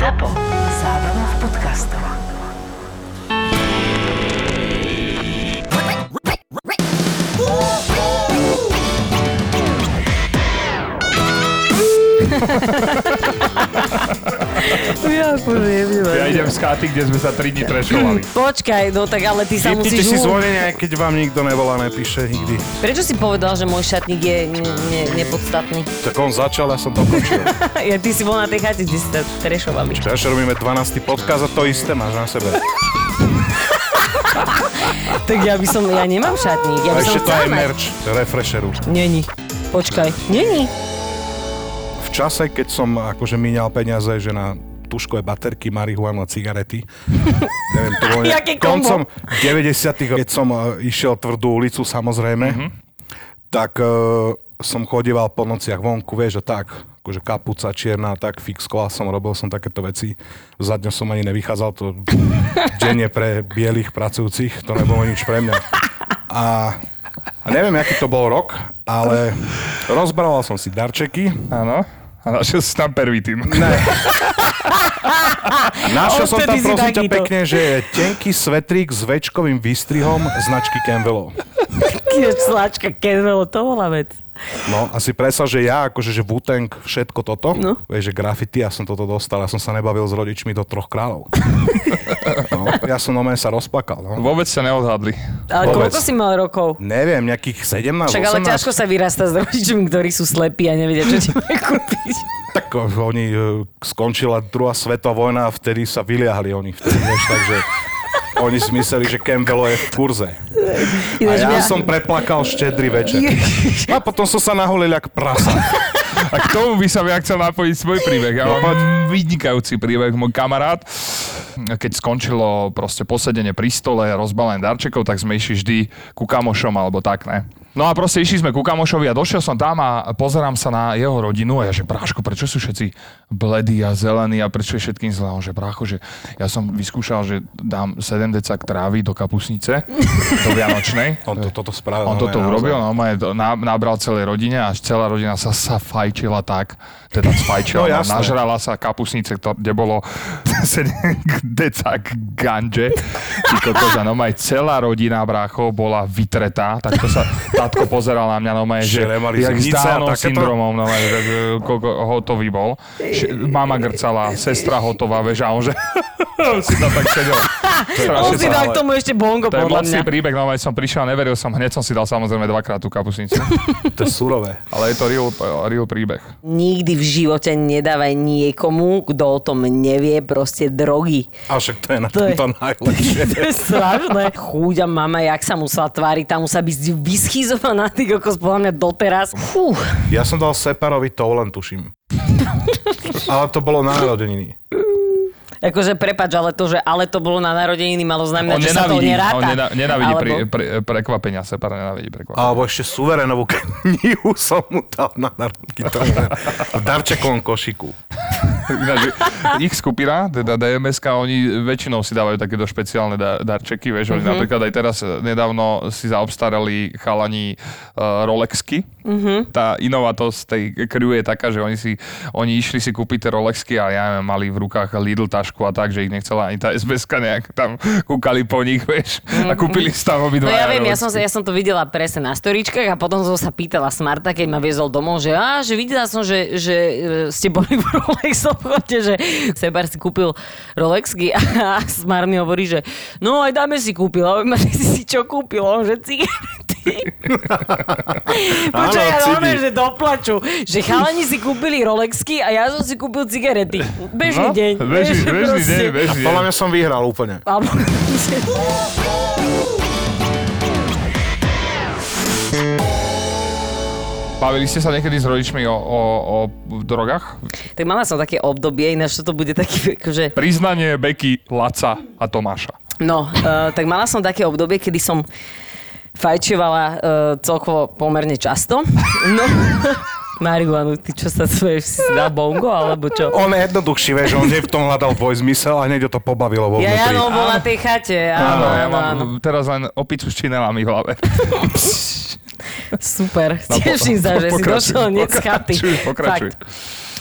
ZAPO. Zábrná v podcastov. Ja, Ja idem z chaty, kde sme sa 3 dní trešovali. Počkaj, no tak ale ty sa Vypnite musíš... si u- zvolenie, aj keď vám nikto nevolá, nepíše nikdy. Prečo si povedal, že môj šatník je ne, ne, nepodstatný? Tak on začal, ja som to končil. ja, ty si bol na tej chate, kde si sa trešovali. Teraz robíme 12. podcast a to isté máš na sebe. Tak ja by som, ja nemám šatník, ja A by som ešte to chcela mať. merch refresheru. Není. Počkaj, není. V čase, keď som akože míňal peniaze, že na tuškové baterky, marihuanu a cigarety. Neviem, to bolo koncom 90 keď som uh, išiel tvrdú ulicu, samozrejme, Mhm. tak uh, som chodieval po nociach vonku, vieš, a tak, akože kapuca čierna, tak fixkoval som, robil som takéto veci. Za dňa som ani nevychádzal, to denne pre bielých pracujúcich, to nebolo nič pre mňa. A, a neviem, aký to bol rok, ale rozbral som si darčeky, Áno. A našiel si tam pervitín. Našiel som tam prosím ťa pekne, že je tenký svetrík s večkovým výstrihom značky Campbellov. Slačka Kenvelo, to bola vec. No a si predstav, že ja, akože že Wu-Tang, všetko toto, No. vieš, že graffiti, ja som toto dostal, ja som sa nebavil s rodičmi do troch kráľov. no, ja som normálne sa rozplakal, no. Vôbec sa neodhadli. Ale Vôbec. koľko si mal rokov? Neviem, nejakých 17, Však ale 18. ťažko sa vyrasta s rodičmi, ktorí sú slepí a nevedia, čo ti majú kúpiť. Tak o, oni, e, skončila druhá svetová vojna a vtedy sa vyliahli oni vtedy, vieš, takže oni si mysleli, že Campbello je v kurze. A ja som preplakal štedrý večer. A potom som sa naholil jak prasa. A k tomu by som ja chcel napojiť svoj príbeh. Ja mám vynikajúci príbeh. Môj kamarát, keď skončilo proste posedenie pri stole, rozbalenie darčekov, tak sme išli vždy ku kamošom alebo tak, ne? No a proste išli sme ku kamošovi a došiel som tam a pozerám sa na jeho rodinu a ja, že bráško, prečo sú všetci bledí a zelení a prečo je všetkým zle? A on, že brácho, že ja som vyskúšal, že dám 7 decák trávy do kapusnice, do Vianočnej. On to, toto spravil. On no, toto urobil, no, nabral celej rodine, až celá rodina sa, sa fajčila tak, teda sfajčila, No, no, nažrala sa kapusnice, kde bolo 7 decák ganže. Ty kokos, a no, aj celá rodina bráchov bola vytretá, tak to sa tatko pozeral na mňa, no že Že jak s Downom syndromom, no že koko, hotový bol. Mama grcala, sestra hotová, vieš, a on že si tam tak sedel. On si dal k tomu ešte bongo, to je podľa mňa. mocný príbeh, no som prišiel, neveril som, hneď som si dal samozrejme dvakrát tú kapusnicu. To je surové. Ale je to real, real príbeh. Nikdy v živote nedávaj niekomu, kto o tom nevie, proste drogy. A však to je na To je- tomto najlepšie. To je strašné. Chúďa mama, jak sa musela tváriť, tam musela byť vyschizovaná, ty kokos, podľa mňa doteraz. Fú. Ja som dal Separovi to len tuším. Ale to bolo na narodeniny. Akože prepač, ale to, že ale to bolo na narodeniny, malo znamená, že sa to nenávidí, neráta. on nena- nenávidí Alebo- pri, pre, prekvapenia, separa nenávidí prekvapenia. Alebo ešte suverénovú knihu som mu dal na je v darčekovom košiku. Ináč, ich skupina, teda DMSK, oni väčšinou si dávajú takéto špeciálne dar- darčeky, vieš, oni napríklad aj teraz eh, nedávno si zaobstarali chalani uh, Rolexky. Tá inovatosť tej crew je taká, že oni si, oni išli si kúpiť tie Rolexky a ja neviem, mali v rukách Lidl tašku a tak, že ich nechcela ani tá SBS nejak tam kúkali po nich, vieš, a kúpili si tam No obidva. ja viem, ja som, ja som to videla presne na storičkách a potom som sa pýtala Smarta, keď ma viezol domov, že, á, že videla som, že, že e, ste boli v Rolex obchode, že Sebar si kúpil Rolexky a Smart mi hovorí, že no aj dáme si kúpil, a ma si si čo kúpil, on, že cigarety. Počkaj, ja normálne, že doplaču, že chalani si kúpili Rolexky a ja som si kúpil cigarety. Bežný No, deň. bežný, bežný proste. deň, bežný deň. Podľa mňa som vyhral úplne. Bavili ste sa niekedy s rodičmi o, o, o drogách? Tak mala som také obdobie, ináč toto bude taký, akože... Priznanie Beky, Laca a Tomáša. No, uh, tak mala som také obdobie, kedy som fajčovala uh, celkovo pomerne často. No, marihuanu, ty čo sa svoješ, si si dal bongo, alebo čo? On je jednoduchší, vieš, on je v tom hľadal dvojzmysel a hneď ho to pobavilo vo Ja, ja, vnútri. no, bol na tej chate, áno, ja áno, mám áno. teraz len opicu s činelami v hlave. Super, No, teším sa, že si pokračuj, došiel hneď z chaty. pokračuj, pokračuj. Fakt.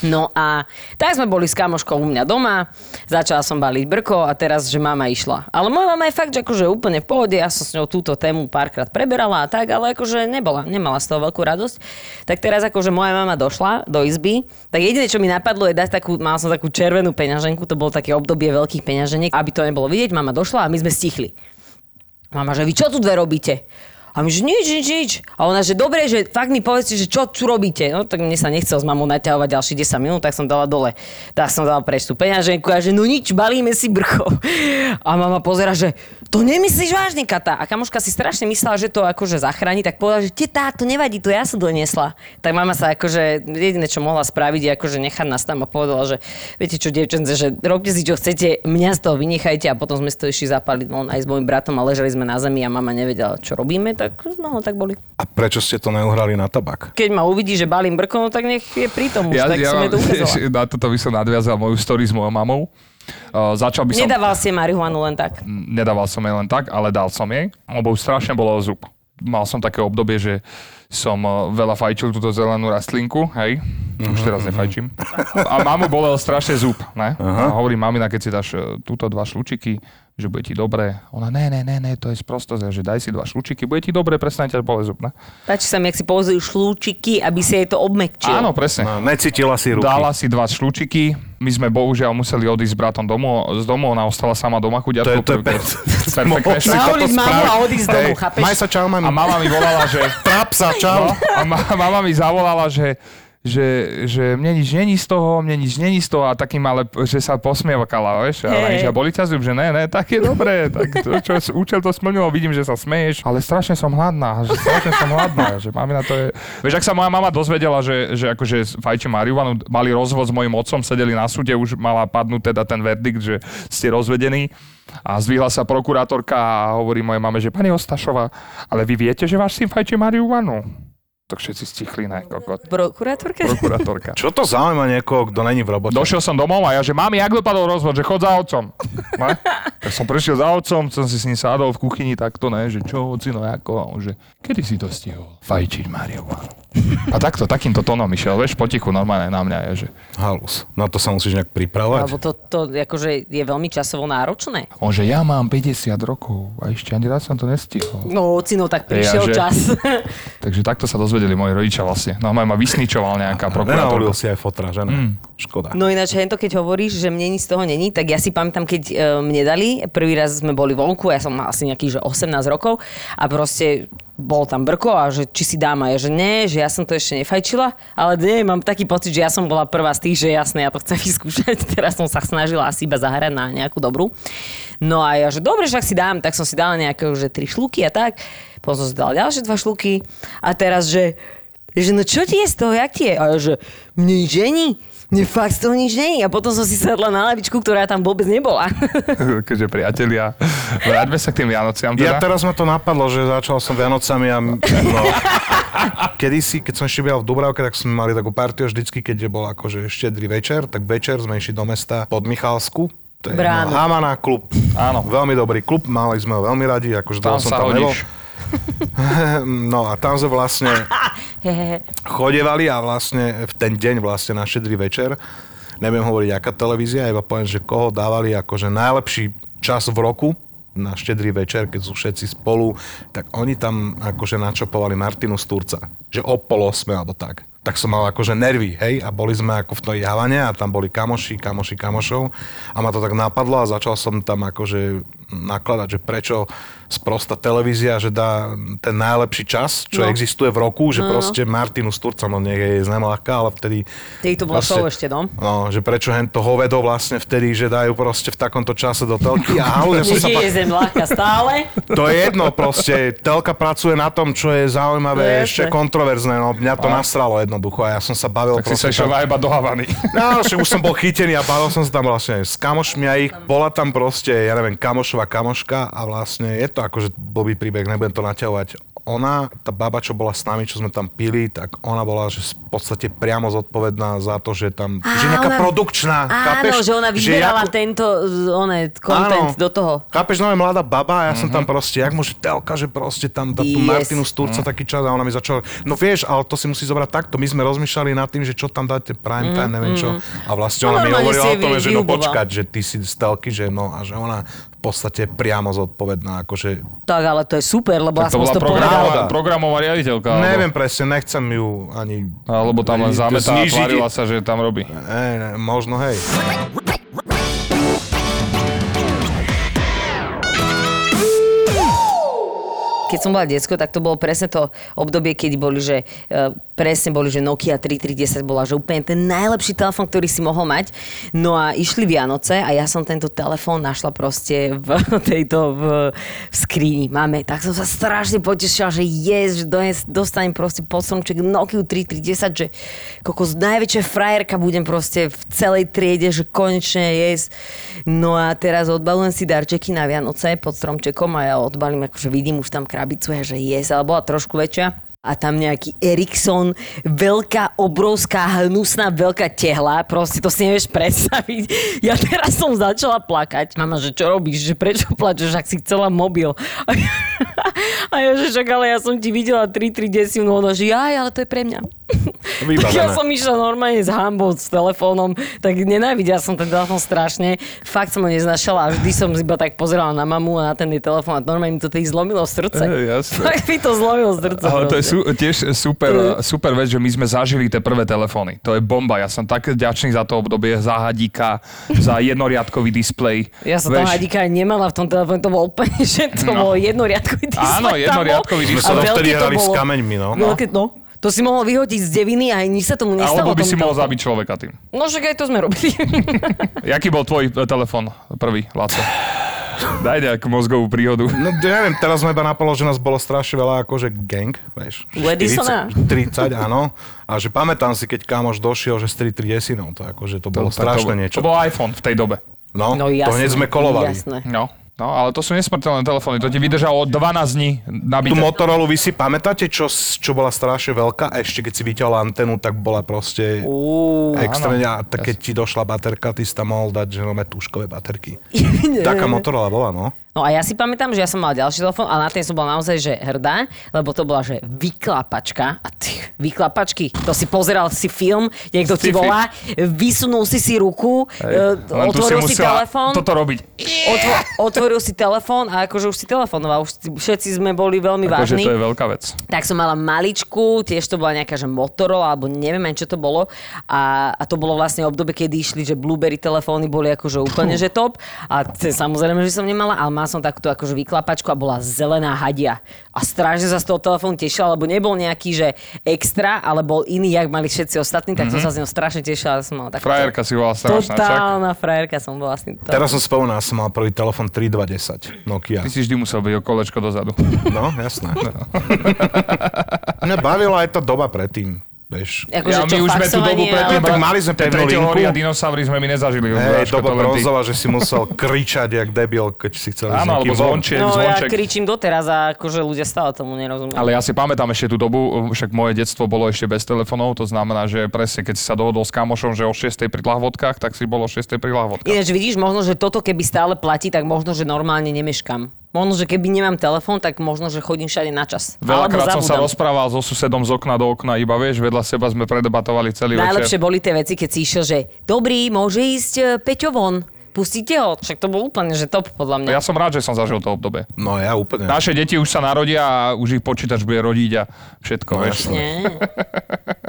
No a tak sme boli s kamoškou u mňa doma, začala som baliť brko a teraz, že mama išla. Ale moja mama je fakt, že akože úplne v pohode, ja som s ňou túto tému párkrát preberala a tak, ale akože nebola, nemala z toho veľkú radosť. Tak teraz akože moja mama došla do izby, tak jediné, čo mi napadlo je dať takú, mal som takú červenú peňaženku, to bolo také obdobie veľkých peňaženiek, aby to nebolo vidieť, mama došla a my sme stichli. Mama, že vy čo tu dve robíte? A my, že nič, nič, nič. A ona, že dobre, že fakt mi povedzte, že čo tu robíte. No tak mne sa nechcel s mamou naťahovať ďalších 10 minút, tak som dala dole. Tak som dala preč tú peňaženku a že no nič, balíme si brcho. A mama pozera, že to nemyslíš vážne, Kata. A kamoška si strašne myslela, že to akože zachráni, tak povedala, že teta, to nevadí, to ja som doniesla. Tak mama sa akože, jediné, čo mohla spraviť, je akože nechať nás tam a povedala, že viete čo, dievčence, že robte si, čo chcete, mňa z toho vynechajte a potom sme si to išli zapaliť on aj s mojim bratom a ležali sme na zemi a mama nevedela, čo robíme, tak no, tak boli. A prečo ste to neuhrali na tabak? Keď ma uvidí, že balím brko, no tak nech je pri tom už, tak som je to ukazovala. na toto by som nadviazal moju story s mojou mamou. Uh, začal by som... Nedával si marihuanu len tak. Nedával som jej len tak, ale dal som jej, lebo už strašne bolo zub. Mal som také obdobie, že som veľa fajčil túto zelenú rastlinku, hej, uh-huh, už teraz nefajčím. A mamu bolel strašne zub, ne? Uh-huh. A hovorím, mamina, keď si dáš uh, túto dva šlučiky, že bude ti dobre. Ona, ne, ne, ne, ne, to je sprostosť, že daj si dva šľúčiky, bude ti dobre, presne ťa bole zub, ne? Páči sa mi, ak si použijú šľúčiky, aby si jej to obmekčil. Áno, presne. No, necítila si ruky. Dala si dva šľúčiky, my sme bohužiaľ museli odísť s bratom domov, z domu, ona ostala sama doma To je, chuďatko. to je per... perfektné. Mamu a odísť z domu, chápeš? Maj sa čau, mami. A mama mi volala, že... Trap sa, čau. No, a ma, mama mi zavolala, že že, že mne nič není z toho, mne nič není z toho a takým ale, že sa posmievakala, vieš, hey. že boli ťa zub, že ne, ne, tak je dobré, tak to, čo účel to splnilo, vidím, že sa smeješ, ale strašne som hladná, že strašne som hladná, že mamina to je... Vieš, ak sa moja mama dozvedela, že, že akože fajčím marihuanu, mali rozvod s mojim otcom, sedeli na súde, už mala padnúť teda ten verdikt, že ste rozvedení, a zdvihla sa prokurátorka a hovorí mojej mame, že pani Ostašová, ale vy viete, že váš syn fajčí marihuanu? Tak všetci stichli, ne, kokot. Prokurátorka? Prokurátorka. Čo to zaujíma niekoho, kto není v robote? Došiel som domov a ja, že mami, jak dopadol rozvod, že chod za otcom. Ne? Tak som prišiel za otcom, som si s ním sádol v kuchyni takto, ne, že čo, ocino, ako, a on, že kedy si to stihol? Fajčiť marihuanu. A takto, takýmto tónom išiel, vieš, potichu normálne na mňa je, že Halus. Na to sa musíš nejak pripravovať. Lebo to, to akože je veľmi časovo náročné. on, že ja mám 50 rokov a ešte ani raz som to nestihol. No, ocino, tak prišiel Ja, že- čas. Takže takto sa dozvedeli moji rodičia vlastne. No ma vysničoval nejaká prokurátorka. si aj fotra, že ne? Mm. Škoda. No ináč, hento, keď hovoríš, že mne nič z toho není, tak ja si pamätám, keď e, mne dali, prvý raz sme boli vonku, ja som mal asi nejakých že 18 rokov a proste bol tam brko a že či si dám a že nie, že ja som to ešte nefajčila, ale nie, mám taký pocit, že ja som bola prvá z tých, že jasné, ja to chcem vyskúšať, teraz som sa snažila asi iba zahrať na nejakú dobrú. No a ja, že dobre, však si dám, tak som si dala nejaké, že tri šluky a tak, potom som si dala ďalšie dva šluky a teraz, že že no čo ti je z toho, jak ti je? A ja, že mne nič. Mne fakt z toho nič není. A potom som si sadla na lavičku, ktorá tam vôbec nebola. Keďže priatelia, vráťme sa k tým Vianociam teda. Ja teraz ma to napadlo, že začal som Vianocami a... No, kedysi, keď som ešte býval v Dubravke, tak sme mali takú partiu vždycky, keď bol akože štedrý večer, tak večer sme išli do mesta pod Michalsku. To je Bránu. no, Hamana klub. Áno. Veľmi dobrý klub, mali sme ho veľmi radi, akože Tam som sa tam nebol. No a tam sme vlastne chodevali a vlastne v ten deň vlastne na štedrý večer, neviem hovoriť aká televízia, iba poviem, že koho dávali akože najlepší čas v roku na štedrý večer, keď sú všetci spolu, tak oni tam akože načopovali Martinu Sturca, že o pol osme alebo tak. Tak som mal akože nervy, hej, a boli sme ako v tej Havane a tam boli kamoši, kamoši, kamošov a ma to tak napadlo a začal som tam akože nakladať, že prečo sprosta televízia, že dá ten najlepší čas, čo No. existuje v roku, že No, no. proste Martinu Sturca, no nech je známa ľahká, ale vtedy... Tej to bolo show ešte, no. No, že prečo hen to hovedo vlastne vtedy, že dajú proste v takomto čase do telky a halu, ja som Nech sa je pa... zem ľahká stále. To je jedno proste, telka pracuje na tom, čo je zaujímavé, No, ešte kontroverzné, no mňa to A. nasralo jednoducho a ja som sa bavil Tak si sa proste išiel tam- najba do Havany. No, už som bol chytený a bavil som sa tam vlastne s kamošmi a ich. Bola tam proste, ja neviem, kamošová kamoška a vlastne je to akože blbý príbeh, nebudem to naťahovať. ona, tá baba, čo bola s nami, čo sme tam pili, tak ona bola že v podstate priamo zodpovedná za to, že tam, Á, že nejaká ona- produkčná, Áno, chápeš? že ona vyberala ako- tento z- one, content do toho. Chápeš, no je mladá baba a ja som tam proste, jak môže telka, že proste tam tá, tú Yes. Martinu Sturca taký čas a ona mi začala, no vieš, ale to si musí zobrať takto. My sme rozmýšľali nad tým, že čo tam dáte prime time, neviem čo. A vlastne No, ona mi normálne hovorila o tom, že no počkať, že ty si z telky, že no a že ona v podstate priamo zodpovedná, akože Tak, ale to je super, lebo Tak to bola to programová, programová riaditeľka. alebo- Neviem presne, nechcem ju ani... Alebo tam len zametá a tvárila sa, že tam robí. Ne, ne, možno hej. keď som bola diecko, tak to bolo presne to obdobie, keď boli, že e, presne boli, že Nokia 3310 bola, že úplne ten najlepší telefon, ktorý si mohol mať. No a išli Vianoce a ja som tento telefón našla proste v tejto v, v skríni. Máme, tak som sa strašne potešila, že yes, že dostanem proste pod stromček Nokia 3310, že kokos najväčšia frajerka budem proste v celej triede, že konečne yes. No a teraz odbalujem si darčeky na Vianoce pod stromčekom a ja odbalím, akože vidím už tam krabicu, ja, že yes, ale bola trošku väčšia. A tam nejaký Ericsson, veľká, obrovská, hnusná, veľká tehla, proste to si nevieš predstaviť. Ja teraz som začala plakať. Mama, že čo robíš, že prečo plačeš, ak si chcela mobil. A ja, a ja že však, ale ja som ti videla 3310, no ona, že aj, ale to je pre mňa. Tak ja Vybavené. som išla normálne s hambou, s telefónom, tak nenávidela som ten telefón strašne. Fakt som ho neznašala a vždy som iba tak pozerala na mamu a na ten telefón a normálne mi to tedy zlomilo srdce. Ej, jasné. Fakt mi to zlomilo srdce. Ale to je. Sú, tiež super, super vec, že my sme zažili tie prvé telefóny. To je bomba. Ja som tak vďačný za to obdobie, za hadíka, za jednoriadkový displej. Ja som tam hadíka aj nemala v tom telefóne, to bolo úplne, že to No. bolo jednoriadkový displej. Áno, jednoriadkový displej. Sme dovtedy veľké to hrali s kameňmi, no. Veľké, no. To si mohol vyhodiť z deviny a nič sa tomu nestalo. Alebo by si mohol zabiť človeka tým. No však aj to sme robili. Jaký bol tvoj e, telefon prvý, Laco? Daj nejakú mozgovú príhodu. No ja neviem, teraz sme iba napolo, že nás bolo strašne veľa akože gang, vieš. U Edisona? 40, 30, áno. A že pamätám si, keď kamoš došiel, že z 3310, no to akože to bolo tak strašné to, niečo. To bol iPhone v tej dobe. No, No to jasné. hneď sme kolovali. Jasné. No. No, ale to sú nesmrteľné telefóny. To ti vydržalo 12 dní nabité. Motorola vy si pamätáte, čo, čo bola strašne veľká a ešte keď si vyťahol antenu, tak bola proste Uú. extrémne. áno. A tak keď ti došla baterka, ty si tam mohol dať, že máme tuškové baterky. Taká Motorola bola, no. No a ja si pamätám, že ja som mal ďalší telefón a na ten som bola naozaj že hrdá, lebo to bola, že vyklapačka. A ty, vyklapačky, to si pozeral si film, niekto ti Sci-fi. volá, vysunul si si ruku, Len tu otvoril si, musela telefón. toto robiť. Otvo- otvoril si telefón a akože už si telefonoval, už si- všetci sme boli veľmi Akože vážni. to je veľká vec. Tak som mala maličku, tiež to bola nejaká, že Motorola, alebo neviem čo to bolo. A, a to bolo vlastne obdobie, kedy išli, že Blueberry telefóny boli akože úplne, že top. A t- samozrejme, že som nemala, ale mal som takúto akože vyklapačku a bola zelená hadia. A strašne sa z toho telefónu tešila, lebo nebol nejaký, že extra, ale bol iný, jak mali všetci ostatní, tak som sa z neho strašne tešila. Som mala takúto- Frajerka si bola strašná, však. Totálna frajerka som bola vlastne. To. Teraz som spomínal, som mal prvý telefon 3210 Nokia. Ty si vždy musel byť o kolečko dozadu. No, jasné. Mňa bavila aj tá doba predtým. Vieš. Akože Ja, my čo, už sme tú dobu predtým, ale- tak mali sme pevnú linku. a dinosaury sme my nezažili. Hej, doba bronzová, že si musel kričať jak debil, keď si chcel Áno, alebo zvonček, No ja zvonček. kričím doteraz a akože ľudia stále tomu nerozumiejú. Ale ja si pamätám ešte tú dobu, však moje detstvo bolo ešte bez telefónov, to znamená, že presne keď si sa dohodol s kamošom, že o 6. pri lahvodkách, tak si bolo o 6. pri lahvodkách. Ináč vidíš, možno, že toto keby stále platí, tak možno, že normálne nemeškam. Možno, že keby nemám telefón, tak možno, že chodím všade na čas. Veľakrát som sa rozprával so susedom z okna do okna, iba vieš, vedľa seba sme predebatovali celý Najlepšie večer. boli tie veci, keď si išiel, že dobrý, môže ísť e, Peťo von. Pustíte ho? Však to bol úplne, že top podľa mňa. Ja som rád, že som zažil to obdobie. No ja úplne. Naše deti už sa narodia a už ich počítač bude rodiť a všetko, No, vieš. Nie.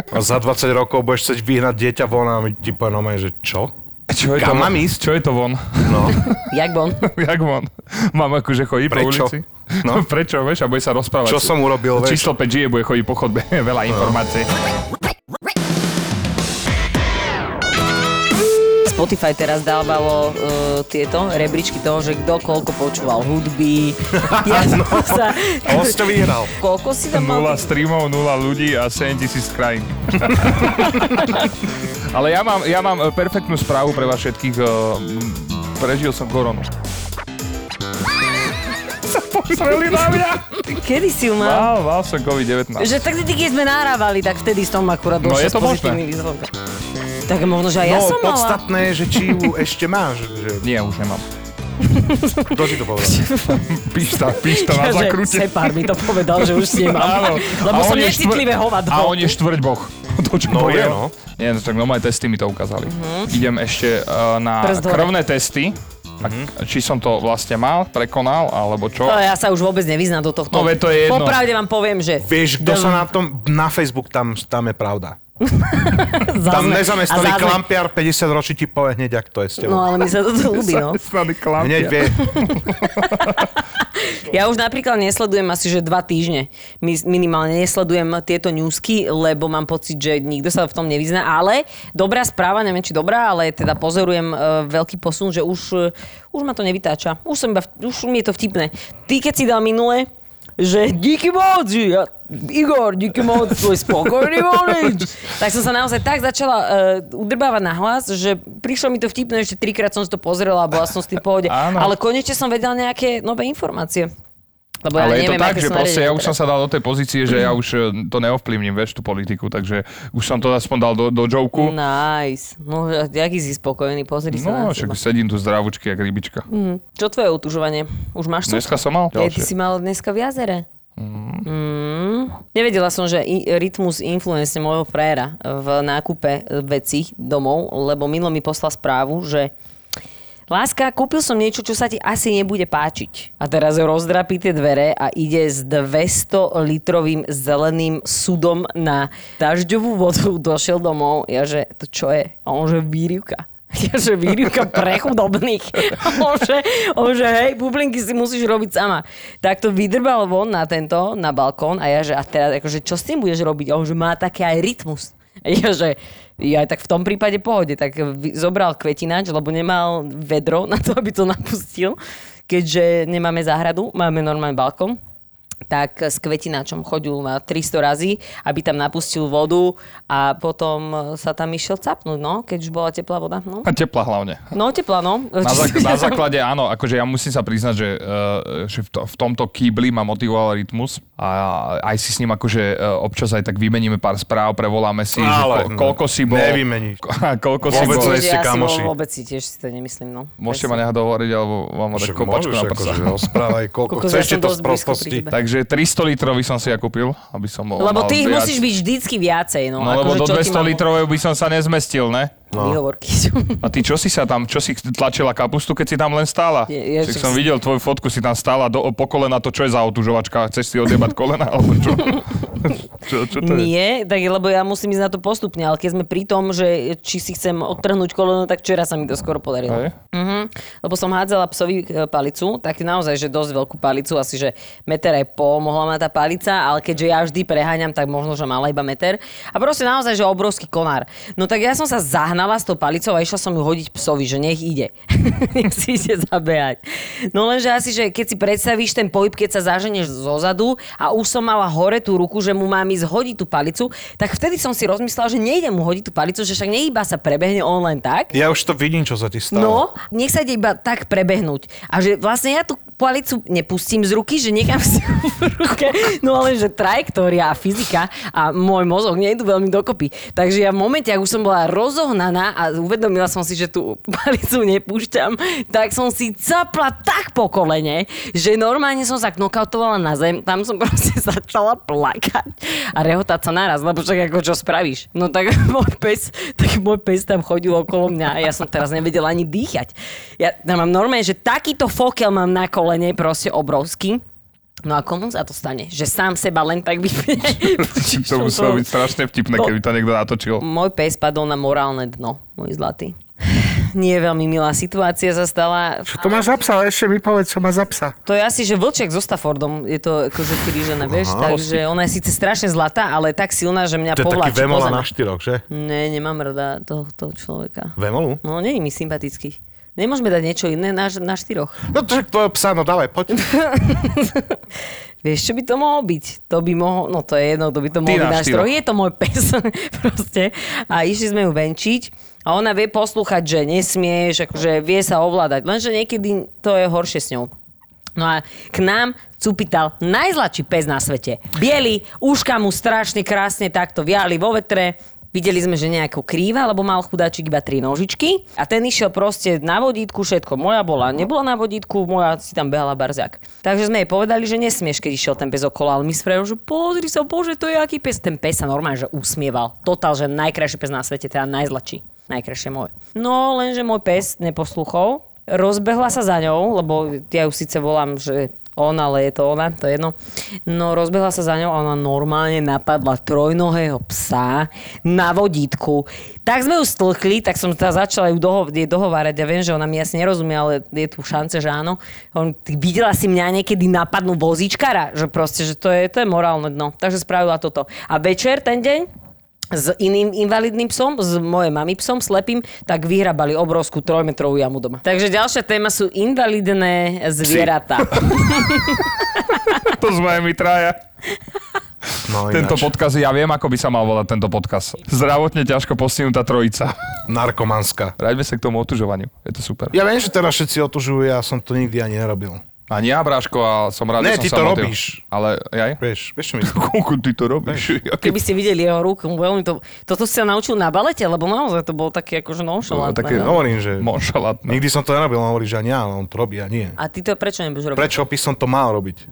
A za 20 rokov budeš chcieť vyhnať dieťa von a my ti poviem že čo? Čo je Kam to von? Čo je to von? No. Jak bon? Jak von? Mám akože chodí po Prečo? ulici? No. Prečo, vieš? A bude sa rozprávať. Čo som urobil, vieš? Číslo 5 žije, bude chodiť po chodbe. Veľa informácií. Spotify teraz dávalo uh, tieto rebríčky toho, že kto koľko počúval hudby. Ja som sa... Host vyhral. Koľko si tam mal? Nula streamov, nula ľudí a 7 tisíc krajín. Ale ja mám, ja mám e, perfektnú správu pre vás všetkých. e, m, Prežil som koronu. Sreli na mňa. Kedy si ju mal? Mal, mal som COVID-19. Že tak ty, keď sme nahrávali, tak vtedy som akurát No, došiel je to s pozitívnym výsledkom. Tak možno, že aj ja no, som mala. podstatné je, že či ju ešte máš. Že... Nie, už nemám. Kto ti to povedal? Píšta, píšta na zakrute. Sepár mi to povedal, že už nemám. Áno. Lebo A som on je necitlivé hovado. A on je štvrť boh. To, čo No je, no. Nie, no tak no moje testy mi to ukázali. Idem ešte uh, na Prst hore. krvné testy. A či som to vlastne mal, prekonal, alebo čo. To ja sa už vôbec nevyznám do tohto. No, to je jedno. Popravde vám poviem, že... Vieš, kto sa na tom, na Facebook, tam, tam je pravda. Tam nezamestnaný a zazme- klampiar 50 ročí ti povie hneď, ak to je s tebou. No ale mi sa to ľúbi, no. Zamestnaný klampia. Hneď vie. Ja už napríklad nesledujem asi, že dva týždne. Mi- Minimálne nesledujem tieto newsky, lebo mám pocit, že nikto sa v tom nevyzná. Ale dobrá správa, neviem či dobrá, ale teda pozorujem e, veľký posun, že už, e, už ma to nevytáča. Už, som iba, v- už mi je to vtipné. Ty keď si dal minule, že díky moc, ja, Igor, díky moc, tvoj spokojný volič. Tak som sa naozaj tak začala uh, udrbávať na hlas, že prišlo mi to vtipné, ešte trikrát som si to pozrela a bola som s tým pohode. Ale konečne som vedela nejaké nové informácie. Lebo ja Ale je to neviem, tak, že proste ja už som sa dal do tej pozície, že ja už e, to neovplyvním, vieš, tú politiku, takže už som to aspoň dal do, do joku. Nice. No, jaký si spokojný, pozri sa No, však seba. sedím tu zdravučky, jak rybička. Mm. Čo tvoje utužovanie? Už máš to? Dneska som mal Ej, ty si mal dneska v jazere. Mm. Nevedela som, že rytmus influence môjho frajera v nákupe vecí domov, lebo Milo mi poslal správu, že Láska, kúpil som niečo, čo sa ti asi nebude páčiť. A teraz rozdrapí tie dvere a ide s 200 litrovým zeleným sudom na dažďovú vodu, došiel domov. Ja že, to čo je? A on že výrivka. Ja že výrivka pre chudobných. On že, on že hej, bublinky si musíš robiť sama. Tak to vydrbal von na tento, na balkón a ja že, a teraz akože, čo s tým budeš robiť? A on že má také aj rytmus. Ja že, ja tak v tom prípade pohode, tak zobral kvetinač, lebo nemal vedro na to, aby to napustil, keďže nemáme záhradu, máme normálny balkón tak s kvetináčom chodil na 300 razy, aby tam napustil vodu a potom sa tam išiel capnúť, no, keď už bola teplá voda. No, A tepla hlavne. no teplá, no. Na, zak- na základe áno, akože ja musím sa priznať, že, uh, že v, to, v tomto kýbli ma motivoval rytmus a aj si s ním akože uh, občas aj tak vymeníme pár správ, prevoláme si, Ale, že ko, koľko si bol. nevymeníš. ko- koľko si bol. ste ja si kamoši. vo- vôbec si tiež si to nemyslím, no. Môžete ma nehať hovoriť, alebo vám dať kopačku na prsa. akože rozprávaj, koľko Kokos, chceš, to z prostosti. tebe. Takže 300 litrový som si ja kúpil, aby som bol Lebo ty ich viac. musíš byť vždycky viacej, no. No lebo akože do čo ti 200 mám- litrového by som sa nezmestil, ne? No. Výhovorky. A ty čo si sa tam, čo si tlačila kapustu, keď si tam len stála? Je- je- som videl tvoju fotku, si tam stála do, po kolena, to čo je za otužovačka? Chceš si odjebať kolena, alebo čo? čo, čo to je? Nie, tak lebo ja musím ísť na to postupne, ale keď sme pri tom, že či si chcem odtrhnúť koleno, tak včera sa mi to skoro podarilo. Mhm. Lebo som hádzala psovi e, palicu, tak naozaj, že dosť veľkú palicu, asi že meter aj pol mohla mať tá palica, ale keďže ja vždy preháňam, tak možno, že mala iba meter. A proste naozaj, že obrovský konár. No tak ja som sa zahnala s tou palicou a išla som ju hodiť psovi, že nech ide. nech si ide zabehať. No lenže asi, že keď si predstavíš ten pohyb, keď sa zaženeš zo zadu a už som mala hore tú ruku, že mu mám ísť hodiť tú palicu, tak vtedy som si rozmyslela, že nejdem mu hodiť tú palicu, že však neiba sa prebehne on len tak. Ja už to vidím, čo sa ti stalo. No, nech sa ide iba tak prebehnúť. A že vlastne ja tú palicu nepustím z ruky, že nechám si v ruke. No ale že trajektória a fyzika a môj mozog nejdu veľmi dokopy. Takže ja v momente, ak už som bola rozohnaná a uvedomila som si, že tú palicu nepúšťam, tak som si capla tak po kolene, že normálne som sa knockoutovala na zem. Tam som proste začala plakať a rehotať sa naraz, lebo však ako čo spravíš. No tak môj pes, tak môj pes tam chodil okolo mňa a ja som teraz nevedela ani dýchať. Ja tam mám normálne, že takýto fokel mám na kolene, proste obrovský. No a komu sa to stane? Že sám seba len tak vypne? To muselo byť strašne vtipné, To- keby to niekto natočil. Môj pes padol na morálne dno, môj zlatý. Nie veľmi milá situácia sa stala. Čo to má za psa? Ešte mi povedz, čo má za psa. To je asi, že vlček so Staffordom. Je to akože krížené, vieš? Aha. Takže ona je síce strašne zlatá, ale tak silná, že mňa To je taký povlačí vemola na štyroch, že? Ne, nemám rada tohto človeka. Vemolu? No, není mi sympatický. Nemôžeme dať niečo iné na, na štyroch. No to je tvojho psa, no dávaj, poď. Vieš, čo by to mohlo byť? To by mohlo, no to je jedno, to by to mohlo byť na štyroch. Je to môj pes, proste. A išli sme ju venčiť a ona vie poslúchať, že nesmieš, akože vie sa ovládať. Lenže niekedy to je horšie s ňou. No a k nám cupital najzlačší pes na svete. Bielý, uška mu strašne krásne takto viali vo vetre. Videli sme, že nejako krýva, lebo mal chudáčik iba tri nožičky. A ten išiel proste na vodítku, všetko. Moja bola, nebola na vodítku, moja si tam behala barzak. Takže sme jej povedali, že nesmieš, keď išiel ten pes okolo, ale my s že pozri sa, bože, to je aký pes. Ten pes sa normálne, že usmieval. Totál, že najkrajší pes na svete, teda najzlačší. Najkrajšie môj. No, lenže môj pes neposluchol, rozbehla sa za ňou, lebo ja ju síce volám, že on, ale je to ona, to je jedno. No rozbehla sa za ňou a ona normálne napadla trojnohého psa na vodítku. Tak sme ju stlkli, tak som teda začala ju doho- dohovárať. Ja viem, že ona mi asi nerozumie, ale je tu šance, že áno. On, ty videla si mňa niekedy napadnú vozíčkara, že proste, že to je, to je morálne dno. Takže spravila toto. A večer ten deň s iným invalidným psom, s mojej mami psom, slepým, tak vyhrabali obrovskú trojmetrovú jamu doma. Takže ďalšia téma sú invalidné zvieratá. To sme my traja. No, Tento podcast, ja viem, ako by sa mal volať tento podcast. Zdravotne ťažko postihnutá trojica. narkomanská. Vráťme sa k tomu otužovaniu. Je to super. Ja viem, že teraz všetci otužujú, ja som to nikdy ani nerobil. Ani ja, Bráško, a som rád, Ne, že som ty sa to motil. robíš. Ale jaj? Vieš, vieš čo myslím? Koľko ty to robíš? Aké Keby ste videli jeho ruku, veľmi to... Toto si sa naučil na balete, lebo naozaj to bolo také akože nonšalantné. také, no. Hovorím, že Monšalátne. nikdy som to nerobil, on hovorí, že ani ja, ale on to robí a nie. A ty to prečo nebudeš robiť? Prečo by som to mal robiť?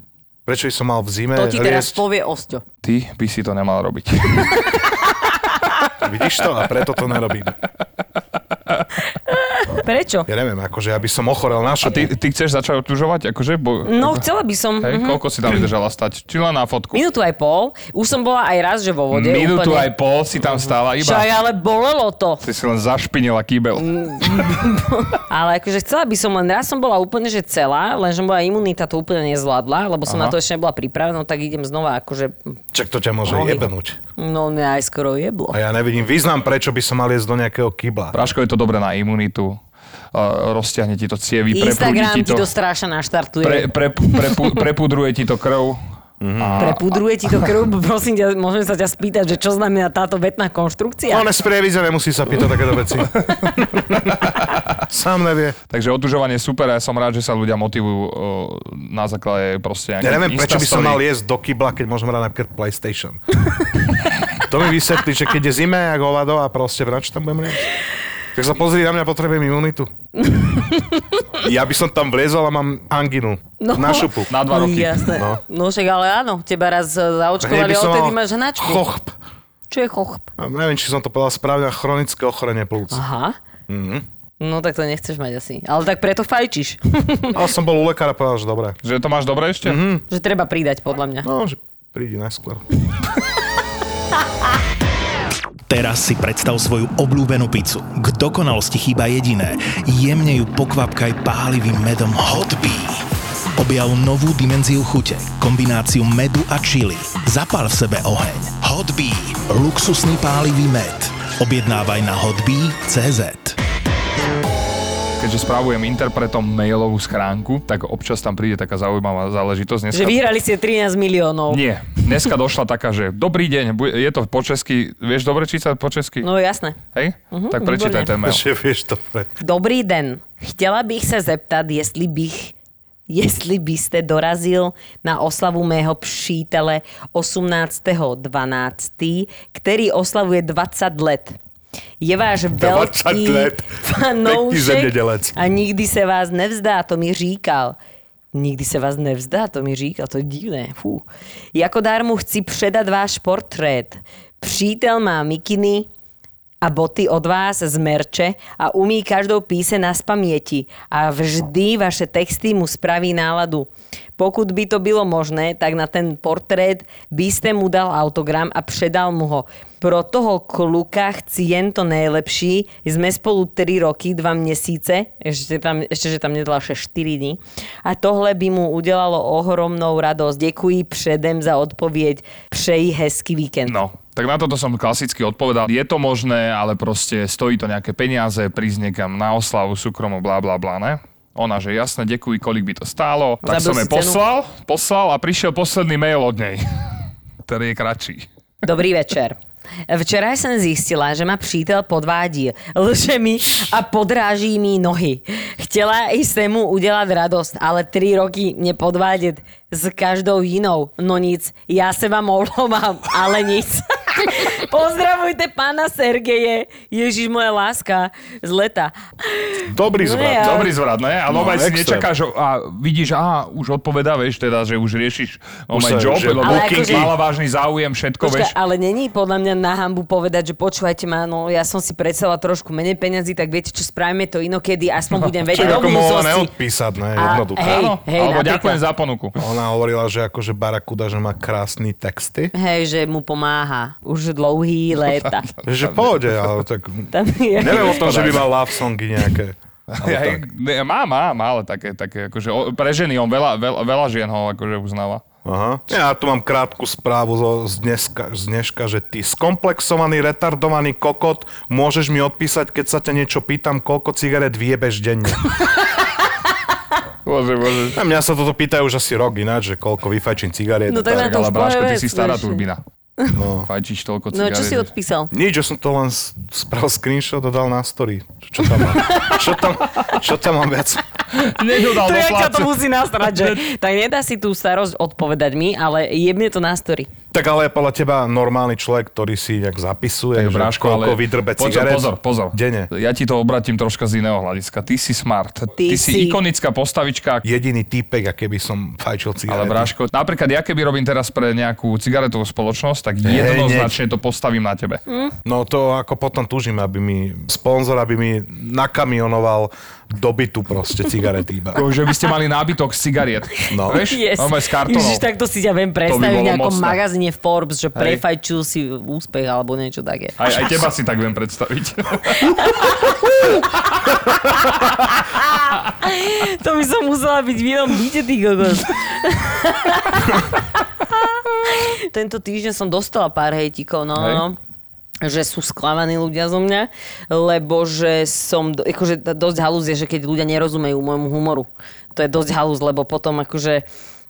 Prečo by som mal v zime To ti teraz povie Osťo. Ty by si to nemal robiť. Vidíš to? A preto to nerobím. Prečo? Ja neviem, akože ja by som ochorel na A ty, ty chceš začať otužovať? Akože? Bo, No, chcela by som... Hej, mhm. koľko si tam vydržala stať? Či len na fotku? Minútu aj pol. Už som bola aj raz, že vo vode. Minútu úplne. aj pol si tam stála iba. Však ale bolelo to. Ty si len zašpinila kýbel. Ale akože chcela by som, len raz som bola úplne že celá, lenže moja imunita to úplne nezvládla, lebo som Aha. na to ešte nebola pripravená, no tak idem znova akože, Čak to ťa môže Nohy. jebenúť. no ne aj skoro jeblo. A ja nevidím význam, prečo by som mal jesť do nejakého kybla. Práško je to dobré na imunitu. Rozťahne ti to cievy, Instagram ti ti to, to strašne naštartuje. pre, pre, pre, prepudruje ti to krv. Prepudruje ti to krv, prosím ťa, môžem sa ťa spýtať, že čo znamená táto vetná konštrukcia? On je z prievidze, nemusí sa pýtať takéto veci. Sám nevie. Takže otužovanie super a ja som rád, že sa ľudia motivujú na základe proste Ja neviem, prečo by som mal jesť do kybla, keď môžem hrať napríklad PlayStation. to mi vysvetlí, že keď je zime, jak hovado a proste vrač tam budem jesť. Tak sa pozri na mňa, potrebujem imunitu. ja by som tam vliezol a mám anginu. No. Na šupu. Na dva roky. Jasné. No. No. však ale áno, teba raz e, zaočkovali, odtedy máš hnačku. chochp. Čo je chochp? A Neviem, či som to povedal správne, chronické ochorenie plúc. Aha. Mhm. No tak to nechceš mať asi. Ale tak preto fajčíš. Ale som bol u lekára povedal, že dobre. Že to máš dobre ešte? Mm-hmm. že treba pridať, podľa mňa. No, že prídi najskôr. Teraz si predstav svoju obľúbenú pizzu. K dokonalosti chýba jediné. Jemne ju pokvapkaj pálivým medom Hot Bee. Objav novú dimenziu chute, kombináciu medu a chili. Zapal v sebe oheň. Hot Bee. Luxusný pálivý med. Objednávaj na hotbee.cz. Keďže spravujem interpretom mailovú schránku, tak občas tam príde taká zaujímavá záležitosť. Dneska... Že vyhrali ste 13 miliónov. Nie. Dneska došla taká, že dobrý deň, je to po česky, vieš dobre čítať po česky? No jasné. Hej? tak prečítaj výborne. ten mail. Že vieš dobre. Dobrý den. Chtěla bych se zeptat, jestli bych jestli byste dorazil na oslavu mého přítele 18.12., který oslavuje 20 let. Je váš 20 velký let. Pekný fanoušek a nikdy se vás nevzdá, to mi říkal. Nikdy se vás nevzdá, to mi říkal, to je divné. Fú. Jako dár mu chci předat váš portrét. Přítel má mikiny, a boty od vás z merče a umí každou píse na spaměti a vždy vaše texty mu spraví náladu. Pokud by to bylo možné, tak na ten portrét by ste mu dal autogram a předal mu ho. Pro toho kluka chci jen to nejlepší. Sme spolu 3 roky, 2 měsíce, ešte, tam, ešte že tam nedala 6 4 dní. A tohle by mu udělalo ohromnou radosť. Děkuji předem za odpověď. Přeji hezký víkend. No, tak na toto som klasicky odpovedal. Je to možné, ale proste stojí to nejaké peniaze, prísť niekam na oslavu, súkromo, bla bla bla, ne? Ona, že jasne, ďakuj, kolik by to stálo. Tak Zabil som jej poslal, poslal a prišiel posledný mail od nej. Ktorý je kratší. Dobrý večer. Včera jsem zjistila, že ma přítel podvádí, lže mi a podráží mi nohy. Chtela ísť mu udelať radosť, ale tri roky nepodvádět s každou jinou. No nic, já se vám omlouvám, ale nic. Pozdravujte pána Sergeje. Ježiš, moja láska z leta. Dobrý No zvrat. ja- Dobrý zvrat, ne? A No, no, si nečakáš a vidíš, a už odpovedá, vieš, teda, že už riešiš oh sa- job, že lebo Ale booking akože- mala vážny záujem, všetko, Počkaj, vieš. ale není podľa mňa na hambu povedať, že počúvajte ma, no ja som si predstavila trošku menej peňazí, tak viete čo, spravíme to inokedy, aspoň budem vedieť Čiže ako mohla neodpísať, ne? Jednoducho. hej, hej, alebo napríklad. ďakujem za ponuku. Ona hovorila, že akože Barakuda, že má krásny texty. Hej, že mu pomáha už dlhý léta. Že pohode, ale tak... Tam je. Neviem o tom, že by mal love songy nejaké. Ja, tak. ne, má, má, má, ale také, také akože, o, pre ženy on veľa, veľa, veľa žien ho akože uznáva. Aha. Ja tu mám krátku správu zo, z, dneska, z dneška, že ty skomplexovaný, retardovaný kokot, môžeš mi odpísať, keď sa ťa niečo pýtam, koľko cigaret vyjebeš denne. Bože, bože. A mňa sa toto pýtajú už asi rok ináč, že koľko vyfajčím cigariet. No tak tak. ale Bráško, ty si stará turbina. No. Fajčíš toľko No cigariet. čo si odpísal? Nič, že som to len spravil screenshot a dal na story. Čo tam mám? Čo tam, čo tam mám viac? To jak ťa to musí nastrať, že tak nedá si tú starosť odpovedať mi, ale jebne to na story. Tak ale je podľa teba normálny človek, ktorý si nejak zapisuje, Tak, že Bráško, koľko ale... vydrbe cigaret Pozor, pozor. denne. Ja ti to obratím troška z iného hľadiska. Ty si smart. Ty, si si- ikonická postavička. Jediný týpek, a keby som fajčil cigarety. Ale Bráško, napríklad ja keby robím teraz pre nejakú cigaretovú spoločnosť, tak jednoznačne to postavím na tebe. No to ako potom tužím, aby mi sponzor, aby mi nakamionoval dobytu proste cigarety iba. Že by ste mali nábytok z cigariet. No. Vieš? Yes. No, s kartonou. Ježiš, takto si ťa viem predstaviť v nejakom mocné. magazíne Forbes, že Hej. prefajčil si úspech alebo niečo také. Aj, aj teba si tak viem predstaviť. To by som musela byť v inom byte, ty kokos. Tento týždeň som dostala pár hejtikov, no, Hej. no že sú sklamaní ľudia zo mňa, lebo že som, akože dosť halúz je, že keď ľudia nerozumejú môjmu humoru. To je dosť halúz, lebo potom akože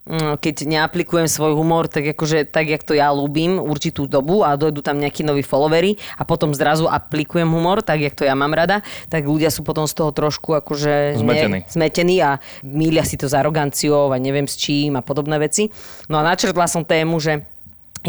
mm, keď neaplikujem svoj humor, tak akože tak, jak to ja ľúbim určitú dobu a dojdú tam nejakí noví followery a potom zrazu aplikujem humor, tak, jak to ja mám rada, tak ľudia sú potom z toho trošku akože... Zmetení. Ne, zmetení a mília si to s aroganciou a neviem s čím a podobné veci. No a načrtla som tému, že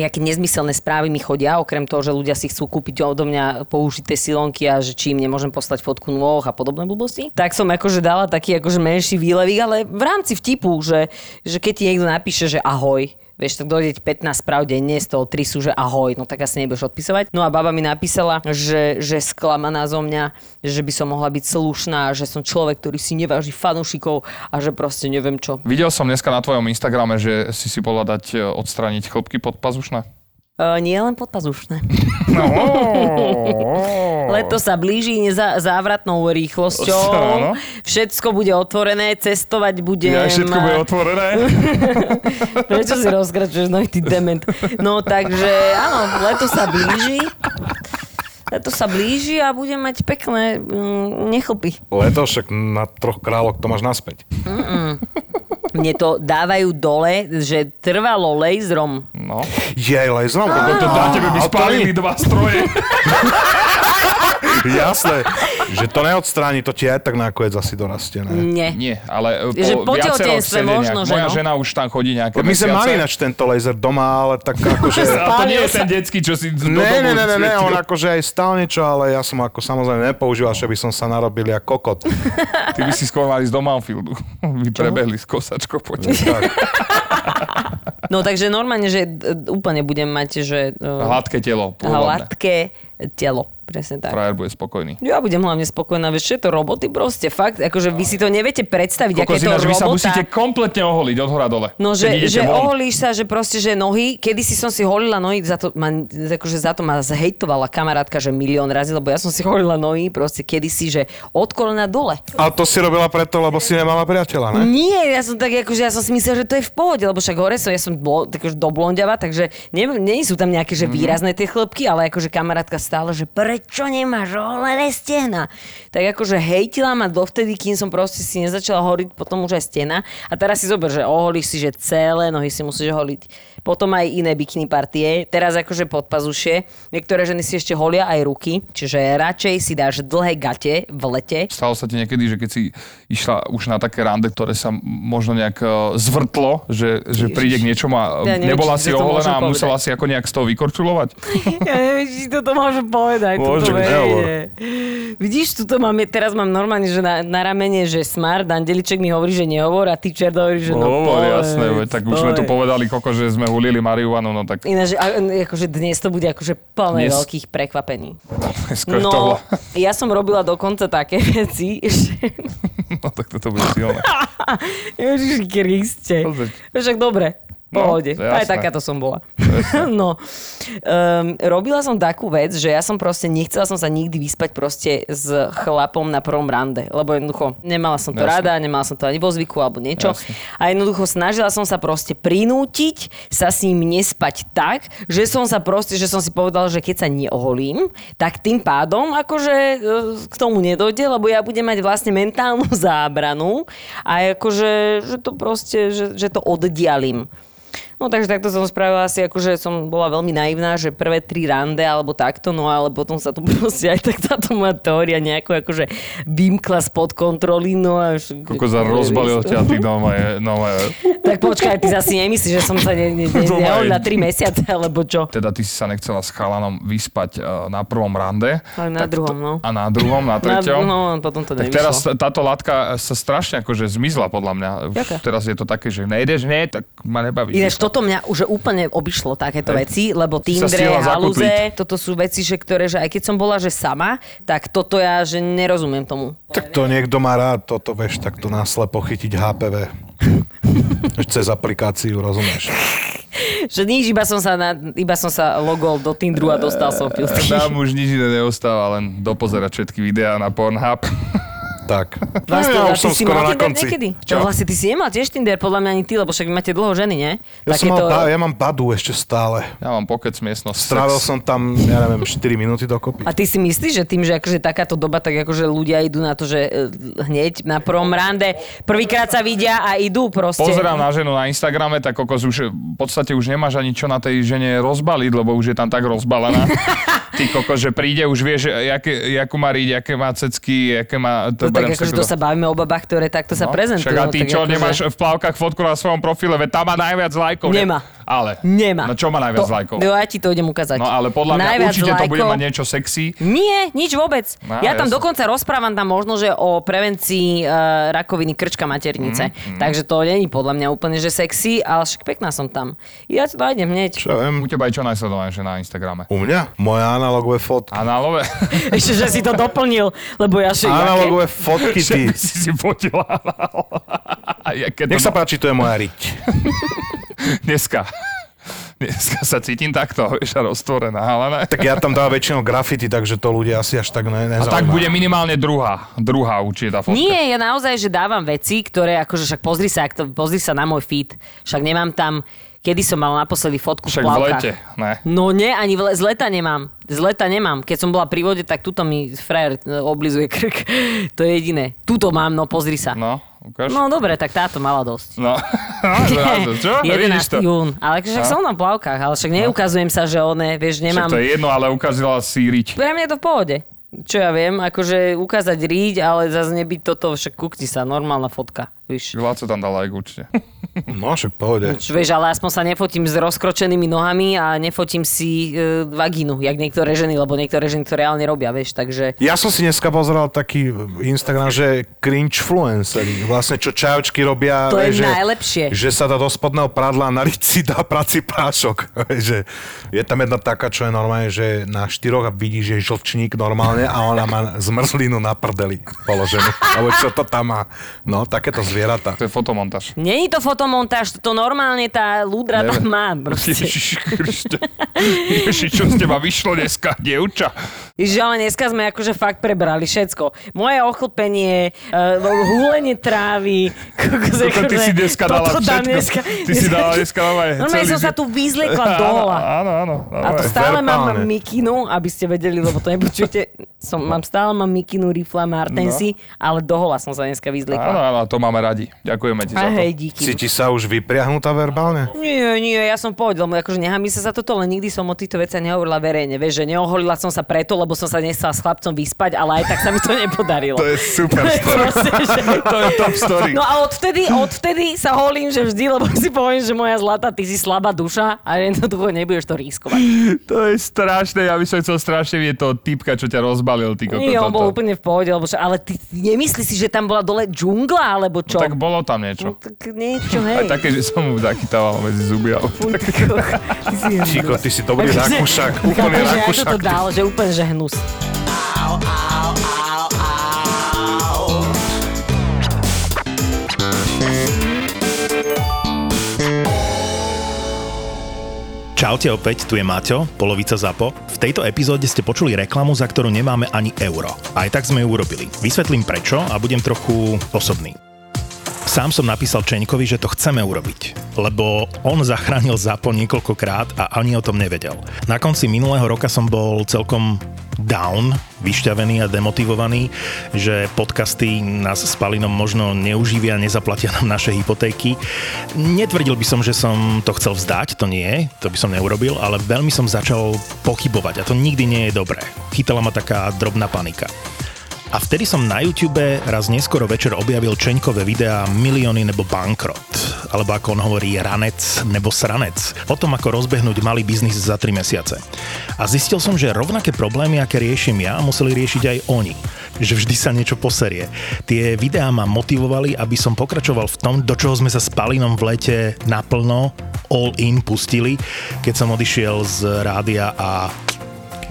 aké nezmyselné správy mi chodia, okrem toho, že ľudia si chcú kúpiť odo mňa použité silonky a že či im nemôžem poslať fotku nôh a podobné blbosti. Tak som akože dala taký akože menší výlevik, ale v rámci vtipu, že, že keď ti niekto napíše, že ahoj, Vieš, tak dojde ti 15 správ denne, z toho 3 sú, že ahoj, no tak asi nebudeš odpisovať. No a baba mi napísala, že, že sklamaná zo mňa, že by som mohla byť slušná, že som človek, ktorý si neváži fanúšikov a že proste neviem čo. Videl som dneska na tvojom Instagrame, že si si podľa dať e, odstrániť chlopky pod pazušné. Uh, nie len podpazušné. No. Leto sa blíži neza, závratnou rýchlosťou. Áno. Všetko bude otvorené, cestovať budem. Ja, všetko bude otvorené. Prečo si rozkračuješ nohy, ty dement? No takže áno, leto sa blíži. Leto sa blíži a budem mať pekné mm, nechlpy. Leto však na troch kráľok to máš naspäť. Mne to dávajú dole, že trvalo laserom. No. Jej, leznom. To na tebe by spálili dva stroje. Jasné, že to neodstráni, to ti aj tak nakoniec asi dorastie. Ne? Nie. Nie, ale e, Že po po tehotenstve možno, že Moja no. žena už tam chodí nejaké My sme mali nač tento laser doma, ale tak akože... A to nie je ten detský, čo si do Ne, ne, ne, ne, ne, on akože aj stal niečo, ale ja som ako samozrejme nepoužíval, že by som sa narobil ako kokot. Ty by si skôr mali z Domanfieldu. By prebehli s kosačkou po. No takže normálne, že úplne budem mať, že... uh, Hladké telo. pôvodné. hladké telo. Presne tak. Frajer bude spokojný. Ja budem hlavne spokojná, vieš, čo je to roboty proste, fakt, akože vy si to neviete predstaviť, aké Kokos je to ináč, vy sa robota. musíte kompletne oholiť od hora dole. No, že, že von. oholíš sa, že proste, že nohy, kedy si som si holila nohy, za to ma, akože za to ma zhejtovala kamarátka, že milión razy, lebo ja som si holila nohy proste kedysi, že od kolena dole. A to si robila preto, lebo si nemala priateľa, ne? Nie, ja som tak, akože ja som si myslela, že to je v pohode, lebo však hore som, ja som blo, akože do blondiava, takže nie, nie sú tam nejaké, že výrazné tie chlopky, ale akože kamarátka stále, že prečo prečo nemáš oholené stehna? Tak akože hejtila ma dovtedy, kým som proste si nezačala horiť potom už aj stena. A teraz si zober, že oholíš si, že celé nohy si musíš holiť. Potom aj iné bikini partie. Teraz akože podpazušie. Niektoré ženy si ešte holia aj ruky, čiže radšej si dáš dlhé gate v lete. Stalo sa ti niekedy, že keď si išla už na také rande, ktoré sa možno nejak e, zvrtlo, že, že príde k niečomu a Ja neviem, nebola si to oholená a musela si ako nejak z toho vykorčulovať? Ja neviem, či toto môžem povedať. Nehovor. je. Vidíš, tuto mám, teraz mám normálne, že na, na ramene, že smart, Andeliček mi hovorí, že nehovor a ty čert hovorí, že no, Hovor, povedz, jasné, veď, tak už sme tu povedz. povedali, koko, že sme hulili marihuanu, no tak Ináč, a- akože dnes to bude akože plné Dnes- veľkých prekvapení. skôr No, ja som robila dokonca také veci, že... No tak toto bude silné. Ježiš Kriste. Však dobre, No, pohode. je Aj takáto som bola. no. Um, robila som takú vec, že ja som proste, nechcela som sa nikdy vyspať proste s chlapom na prvom rande, lebo jednoducho nemala som to Jasné. rada, nemala som to ani vo zvyku alebo niečo. Jasné. A jednoducho snažila som sa proste prinútiť sa s ním nespať tak, že som sa proste, že som si povedala, že keď sa neoholím, tak tým pádom akože e, k tomu nedojde, lebo ja budem mať vlastne mentálnu zábranu a akože, že to proste, že, že to oddialím. No takže takto som spravila asi, akože som bola veľmi naivná, že prvé tri rande alebo takto, no ale potom sa to proste aj tak táto moja teória nejako akože vymkla spod kontroly, no a... Koko za rozbalil ťa, ty nové, nové. Tak počkaj, ty zasi nemyslíš, že som sa ne, ne, ne, To ne, na 3 mesiace, alebo čo? Teda ty si sa nechcela s chalanom vyspať uh, na prvom rande. Ale na Tak druhom, to, no. A na druhom, na Na, treťom. no, potom to Tak nevyšlo. teraz táto látka sa strašne akože zmizla podľa mňa. Už Jaká? teraz je to také, že nejdeš, nie, tak ma nebaví. Ináč toto mňa už úplne obišlo takéto Hej. veci, lebo Tindre, halúze, toto sú veci, že ktoré, že aj keď som bola že sama, tak toto ja, že nerozumiem tomu. Tak to niekto má rád, toto vieš, tak to náslepo chytiť HPV. Cez aplikáciu, rozumieš? Že nič, iba som sa, na, iba som sa logol do Tindru a dostal som filtry. Nám už nič iné neostáva, len dopozerať všetky videá na Pornhub. Tak. Vlastne, ja a už som si skoro mal na konci. niekedy? Čo? No vlastne ty si nemal tiež Tinder, podľa mňa ani ty, lebo však vy máte dlho ženy, nie? Ja, som mal, ba- ja mám badu ešte stále. Ja mám pokec miestnosť. Strávil sex. som tam, ja neviem, 4 minúty dokopy. A ty si myslíš, že tým, že akože takáto doba, tak akože ľudia idú na to, že e, hneď na prvom rande, prvýkrát sa vidia a idú proste. Pozerám na ženu na Instagrame, tak kokos už v podstate už nemáš ani čo na tej žene rozbaliť, lebo už je tam tak rozbalená. Ty kokos, že príde, už vieš, jaké, jakú má riť, aké má cecky, aké má... No, tak akože to sa bavíme o babách, ktoré takto sa prezentujú. Však a no, ty čo, akože- nemáš v plavkách fotku na svojom profile, veď tam má najviac lajkov. ne? Nemá. Ale. Nemá. No čo má najviac to, lajkov? No ja ti to idem ukázať. No ale podľa mňa Najviac určite to bude lajkov- mať niečo sexy. Nie, nič vôbec. No, ja tam jasne. dokonca rozprávam tam možno, že o prevencii uh, rakoviny krčka maternice. Mhm, Takže to není podľa mňa úplne, že sexy, ale však pekná som tam. Ja to nájdem hneď. Čo viem, U teba je čo najsledovanejšie na Instagrame? u mňa? Moje analogové fotky. Análové? Ešte, že si to doplnil, lebo ja že... Analogové fotky, ty. Že si si to Nech sa páči, to je moja riť. Dneska. Dneska sa cítim takto, vieš, a roztvorená, ale ne. Tak ja tam dávam väčšinou grafity, takže to ľudia asi až tak ne, A nezaujíma. tak bude minimálne druhá. Druhá určite tá fotka. Nie, ja naozaj, že dávam veci, ktoré akože však pozri sa, ak to, pozri sa na môj feed. Však nemám tam, kedy som mal naposledy fotku Však v v plavkách. lete, ne. No nie, ani v le- z leta nemám. Z leta nemám. Keď som bola pri vode, tak tuto mi frajer e, oblizuje krk. To je jediné. Tuto mám, no pozri sa. No, ukáž. No dobre, tak táto mala dosť. No, no čo? Vidíš 11. to? jún. Ale však som na plavkách, ale však neukazujem sa, že one, vieš, Však nemám... to je jedno, ale ukázala si riť. Pre mňa je to v pohode. Čo ja viem, akože ukázať ríď, ale zase nebyť toto, však kúkni sa, normálna fotka, víš. Láco tam dal like určite. No, však pohode. Čo, vieš, ale aspoň sa nefotím s rozkročenými nohami a nefotím si e, vagínu, jak niektoré ženy, lebo niektoré ženy to reálne robia, vieš, takže... Ja som si dneska pozeral taký Instagram, že cringefluencery, vlastne čo čajočky robia. To je že, najlepšie. Že sa dá do spodného pradla na si dá prací prášok. že je tam jedna taká, čo je normálne, že na štyroch a vidí, že je žlčník normálne a ona má zmrzlinu na prdeli položenú. Alebo čo to tam má. No, takéto zvieratá. To je fotomontáž. Není to fotomontáž, fotomontáž, to normálne tá ľudra tam má. Proste. Ježiš Kriste. Ježiš, čo z teba vyšlo dneska, dievča? Ježiš, ale dneska sme akože fakt prebrali všetko. Moje ochlpenie, uh, húlenie trávy. kokos, Toto ty akože si dneska dala všetko. Dneska, Ty si dala dneska normálne Normálne som sa tu vyzliekla dola. Áno, áno. A to stále mám mikinu, aby ste vedeli, lebo to nepočujete. Som, mám, stále mám mikinu rifla Martensi, no. ale dohola som sa dneska Áno, vyzliekla. áno, to máme radi. Ďakujeme ti A za to. hej, díky. Cíti sa už vypriahnutá verbálne? Nie, nie, ja som povedal, akože nehamí sa za toto, ale nikdy som o týchto veciach nehovorila verejne. Vieš, že neoholila som sa preto, lebo som sa nechcela s chlapcom vyspať, ale aj tak sa mi to nepodarilo. To je super To je story. proste, že... To je top story. No a odvtedy, odvtedy sa holím, že vždy, lebo si poviem, že moja zlata, ty si slabá duša a jednoducho nebudeš to riskovať. To je strašné, ja by som chcel strašne vidieť toho typka, čo ťa rozbalil, ty koko, Nie, on bol úplne v pohode, lebo, ale ty nemyslíš si, že tam bola dole džungla, alebo čo? Tak bolo tam No, niečo. tak niečo, Aj hej. také, že som mu zachytával medzi zuby. Ale... Čiko, ty si dobrý Chápeš, že ako rakúšak. to dal, že úplne, že hnus. Čaute opäť, tu je Maťo, polovica ZAPO. V tejto epizóde ste počuli reklamu, za ktorú nemáme ani euro. Aj tak sme ju urobili. Vysvetlím prečo a budem trochu osobný. Sám som napísal Čeňkovi, že to chceme urobiť, lebo on zachránil ZAPO niekoľkokrát a ani o tom nevedel. Na konci minulého roka som bol celkom down, vyšťavený a demotivovaný, že podcasty nás s Palinom možno neuživia, nezaplatia nám naše hypotéky. Netvrdil by som, že som to chcel vzdať, to nie, to by som neurobil, ale veľmi som začal pochybovať a to nikdy nie je dobré. Chytala ma taká drobná panika. A vtedy som na YouTube raz neskoro večer objavil Čeňkové videá Milióny nebo bankrot, alebo ako on hovorí ranec nebo sranec, o tom ako rozbehnúť malý biznis za 3 mesiace. A zistil som, že rovnaké problémy, aké riešim ja, museli riešiť aj oni. Že vždy sa niečo poserie. Tie videá ma motivovali, aby som pokračoval v tom, do čoho sme sa s Palinom v lete naplno all in pustili, keď som odišiel z rádia a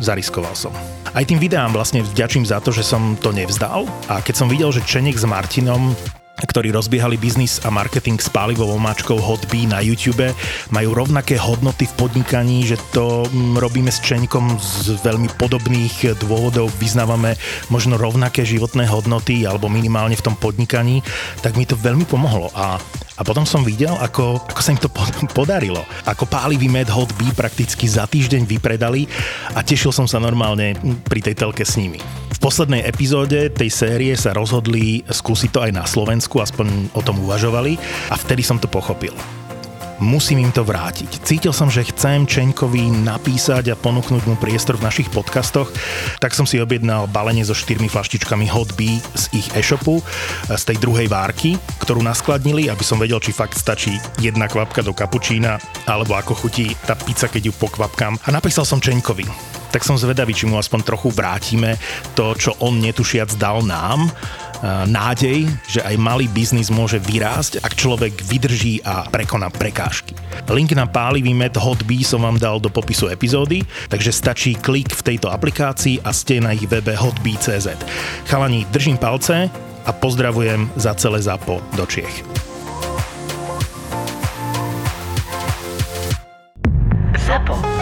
zariskoval som. Aj tým videám vlastne vďačím za to, že som to nevzdal. A keď som videl, že Čenek s Martinom ktorí rozbiehali biznis a marketing s pálivovou mačkou Hotbee na YouTube, majú rovnaké hodnoty v podnikaní, že to mm, robíme s Čeňkom z veľmi podobných dôvodov, vyznávame možno rovnaké životné hodnoty alebo minimálne v tom podnikaní, tak mi to veľmi pomohlo. A a potom som videl, ako, ako sa im to pod- podarilo. Ako pálivý med Hot Bee prakticky za týždeň vypredali a tešil som sa normálne pri tej telke s nimi. V poslednej epizóde tej série sa rozhodli skúsiť to aj na Slovensku, aspoň o tom uvažovali a vtedy som to pochopil musím im to vrátiť. Cítil som, že chcem Čeňkovi napísať a ponúknuť mu priestor v našich podcastoch, tak som si objednal balenie so štyrmi flaštičkami Hot Bee z ich e-shopu, z tej druhej várky, ktorú naskladnili, aby som vedel, či fakt stačí jedna kvapka do kapučína, alebo ako chutí tá pizza, keď ju pokvapkám. A napísal som Čeňkovi. Tak som zvedavý, či mu aspoň trochu vrátime to, čo on netušiac dal nám, nádej, že aj malý biznis môže vyrásť, ak človek vydrží a prekoná prekážky. Link na pálivý med Hotbee som vám dal do popisu epizódy, takže stačí klik v tejto aplikácii a ste na ich webe hotbee.cz. Chalani, držím palce a pozdravujem za celé zápo do Čiech. ZAPO.